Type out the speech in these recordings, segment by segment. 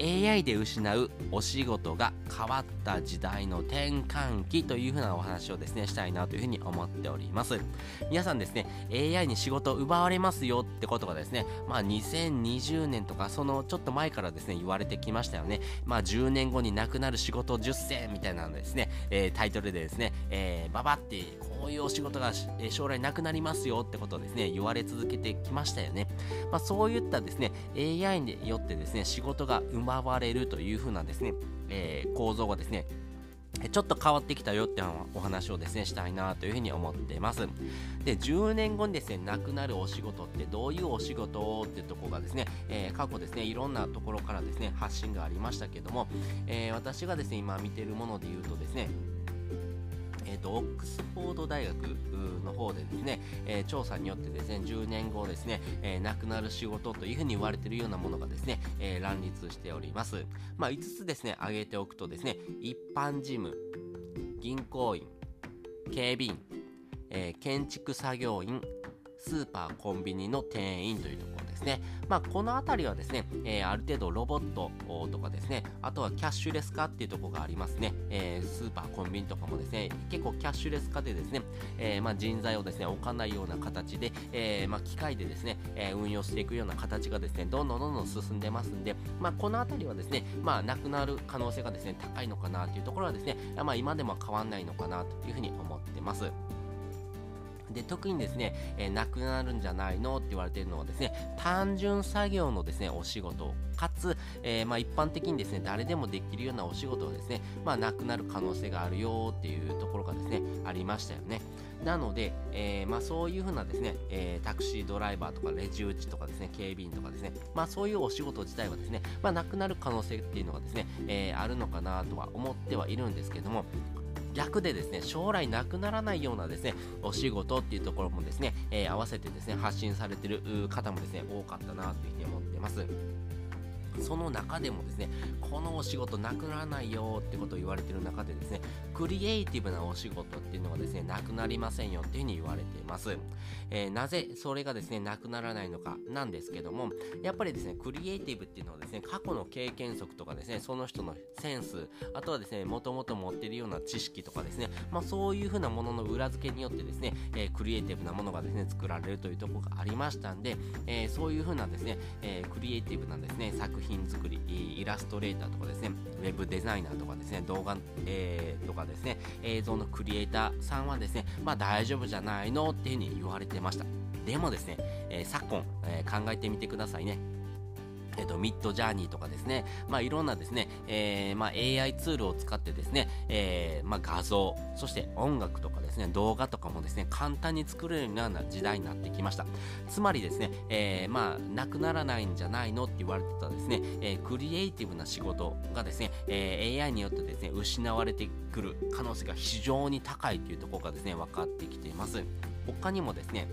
AI で失うお仕事が変わった時代の転換期というふうなお話をですねしたいなというふうに思っております。皆さんですね AI に仕事を奪われますよってことがですねまあ2020年とかそのちょっと前からですね言われてきましたよね。まあ10年後になくなる仕事10選みたいなのですね、えー、タイトルでですね、えー、ババってこういうお仕事がえ将来なくなりますよってことをですね言われ続けてきましたよね。まあそういったですね AI によってですね仕事が生奪われるというふうなですね、えー、構造がですねちょっと変わってきたよってお話をですねしたいなというふうに思っています。で10年後にですねなくなるお仕事ってどういうお仕事っていうところがですね、えー、過去ですねいろんなところからですね発信がありましたけども、えー、私がですね今見てるもので言うとですねえーと、オックスフォード大学の方でですね、えー、調査によってですね10年後ですね、えー、なくなる仕事というふうに言われているようなものがですね、えー、乱立しております。まあ、5つですね挙げておくとですね一般事務銀行員警備員、え建築作業員スーパーコンビニの店員というところですね。まあ、この辺りはですね、えー、ある程度ロボットとかですね、あとはキャッシュレス化っていうところがありますね。えー、スーパーコンビニとかもですね、結構キャッシュレス化でですね、えー、まあ、人材をですね、置かないような形で、えまあ、機械でですね、え運用していくような形がですね、どんどんどんどん進んでますんで、まあ、この辺りはですね、まあ、なくなる可能性がですね、高いのかなというところはですね、まあ、今でも変わんないのかなというふうに思ってます。で特にですね、えー、なくなるんじゃないのって言われているのはですね単純作業のですねお仕事かつ、えー、まあ、一般的にですね誰でもできるようなお仕事がですね、まあ、なくなる可能性があるよっていうところがですねありましたよね。なので、えー、まあ、そういうふうなですね、えー、タクシードライバーとかレジ打ちとかですね、警備員とかですね、まあ、そういうお仕事自体はですね、まあ、なくなる可能性っていうのがですね、えー、あるのかなとは思ってはいるんですけども、逆でですね、将来なくならないようなですね、お仕事っていうところもですね、えー、合わせてですね、発信されてる方もですね、多かったなというふうに思ってます。その中でもですね、このお仕事なくならないよってことを言われてる中でですね、クリエイティブなお仕事っていうのがですね、なくなりませんよっていうふうに言われています。えー、なぜそれがですね、なくならないのかなんですけども、やっぱりですね、クリエイティブっていうのはですね、過去の経験則とかですね、その人のセンス、あとはですね、もともと持ってるような知識とかですね、まあそういうふうなものの裏付けによってですね、えー、クリエイティブなものがですね、作られるというところがありましたんで、えー、そういうふうなですね、えクリエイティブなですね、作品作り、イラストレーターとかですね、ウェブデザイナーとかですね、動画、えとかですね、映像のクリエイターさんはですね、まあ大丈夫じゃないの？っていうふうに言われてました。でもですね、え昨今、え考えてみてくださいね。えっ、と、ミッドジャーニーとかですね、まあ、いろんなですね、えー、まあ、AI ツールを使ってですね、えー、まあ、画像、そして音楽とかですね、動画とかもですね、簡単に作れるような時代になってきました。つまりですね、えー、まあ、なくならないんじゃないのって言われてたですね、えクリエイティブな仕事がですね、え AI によってですね、失われてくる可能性が非常に高いというところがですね、分かってきています。他にもですね、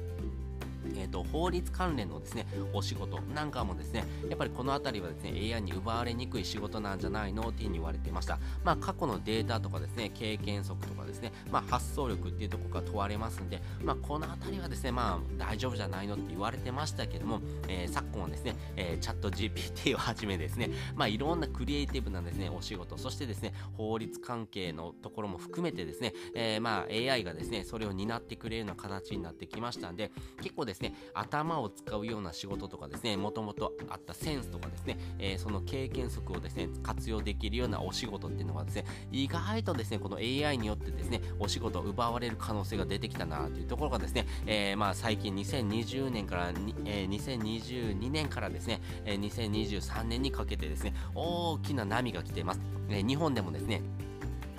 えーと、法律関連のですねお仕事なんかもですねやっぱりこの辺りはですね AI に奪われにくい仕事なんじゃないのっていうに言われていました。まあ過去のデータとかですね経験則とかですねまあ発想力っていうところが問われますんでまあこの辺りはですねまあ大丈夫じゃないのって言われてましたけども、えー、昨今はですね、えー、チャット GPT をはじめですねまあいろんなクリエイティブなですねお仕事そしてですね法律関係のところも含めてですね、えー、まあ AI がですねそれを担ってくれるような形になってきましたんで結構ですねですね、頭を使うような仕事とかですね、もともとあったセンスとかですね、えー、その経験則をですね、活用できるようなお仕事っていうのがですね、意外とですね、この AI によってですね、お仕事を奪われる可能性が出てきたなというところがですね、えー、まあ最近2020年から、えー、2022年からですね、え、2023年にかけてですね、大きな波が来ています。えー、日本でもですね、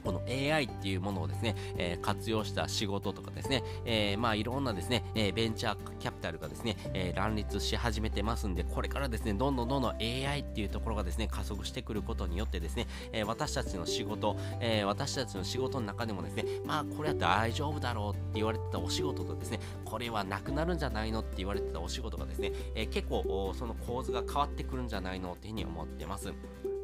この AI っていうものをですね、えー、活用した仕事とかですね、えー、まあいろんなですね、えー、ベンチャーキャピタルがですね、えー、乱立し始めてますんで、これからですね、どんどんどんどん AI っていうところがですね、加速してくることによってですね、えー、私たちの仕事、えー、私たちの仕事の中でもですね、まあこれは大丈夫だろうって言われてたお仕事とですね、これはなくなるんじゃないのって言われてたお仕事がですね、えー、結構その構図が変わってくるんじゃないのっていうふうに思ってます。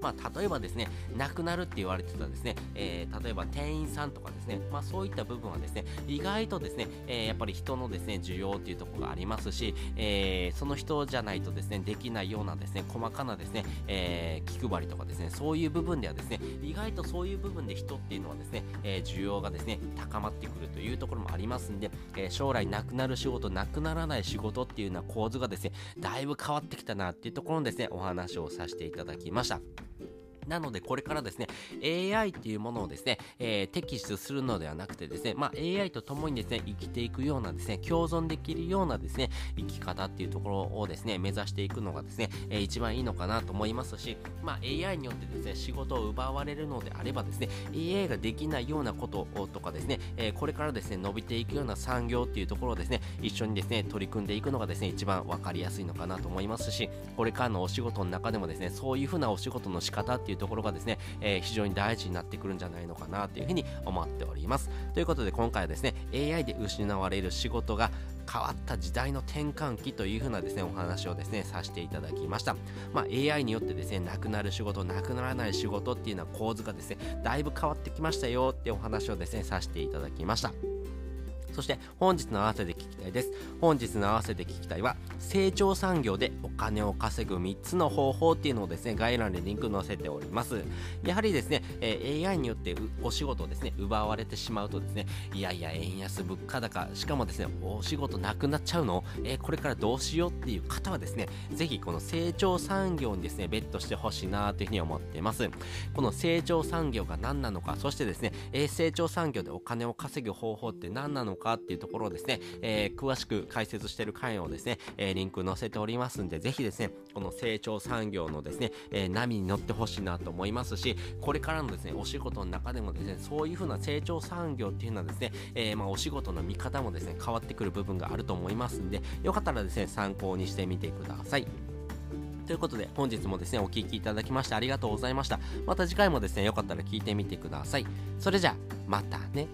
まあ、例えばですね、なくなるって言われてたですね、えー、例えば店員さんとかですね、まあ、そういった部分はですね、意外とですね、えー、やっぱり人のですね、需要っていうところがありますし、えー、その人じゃないとですね、できないようなですね、細かなですね、え気配りとかですね、そういう部分ではですね、意外とそういう部分で人っていうのはですね、え需要がですね、高まってくるというところもありますんで、え将来なくなる仕事、なくならない仕事っていうような構図がですね、だいぶ変わってきたなっていうところのですね、お話をさせていただきました。なので、これからですね、AI っていうものをですね、えー、摘出するのではなくてですね、まあ、AI と共にですね、生きていくようなですね、共存できるようなですね、生き方っていうところをですね、目指していくのがですね、えー、一番いいのかなと思いますし、まあ、AI によってですね、仕事を奪われるのであればですね、AI ができないようなこととかですね、えー、これからですね、伸びていくような産業っていうところをですね、一緒にですね、取り組んでいくのがですね、一番わかりやすいのかなと思いますし、これからのお仕事の中でもですね、そういうふうなお仕事の仕方っていうていうところがですね、えー、非常に大事になってくるんじゃないのかなというふうに思っております。ということで今回はですね、AI で失われる仕事が変わった時代の転換期というふうなですね、お話をですね、させていただきました。まあ、AI によってですね、なくなる仕事、なくならない仕事っていうのは構図がですね、だいぶ変わってきましたよってお話をですね、させていただきました。そして本日の合わせて聞きたいです。本日の合わせて聞きたいは、成長産業でお金を稼ぐ3つの方法っていうのをですね、概要欄にリンク載せております。やはりですね、え、AI によってお仕事をですね、奪われてしまうとですね、いやいや、円安物価高、しかもですね、お仕事なくなっちゃうの？え、これからどうしようっていう方はですね、ぜひこの成長産業にですね、ベットしてほしいなというふうに思っています。この成長産業が何なのか、そしてですね、え、成長産業でお金を稼ぐ方法って何なのかかっていうところをですね、えー、詳しく解説してる回をですね、えー、リンク載せておりますんで、ぜひですね、この成長産業のですね、えー、波に乗ってほしいなと思いますし、これからのですね、お仕事の中でもですね、そういう風な成長産業っていうのはですね、えー、まあ、お仕事の見方もですね、変わってくる部分があると思いますんで、よかったらですね、参考にしてみてください。ということで、本日もですね、お聴きいただきましてありがとうございました。また次回もですね、よかったら聞いてみてください。それじゃあ、またね。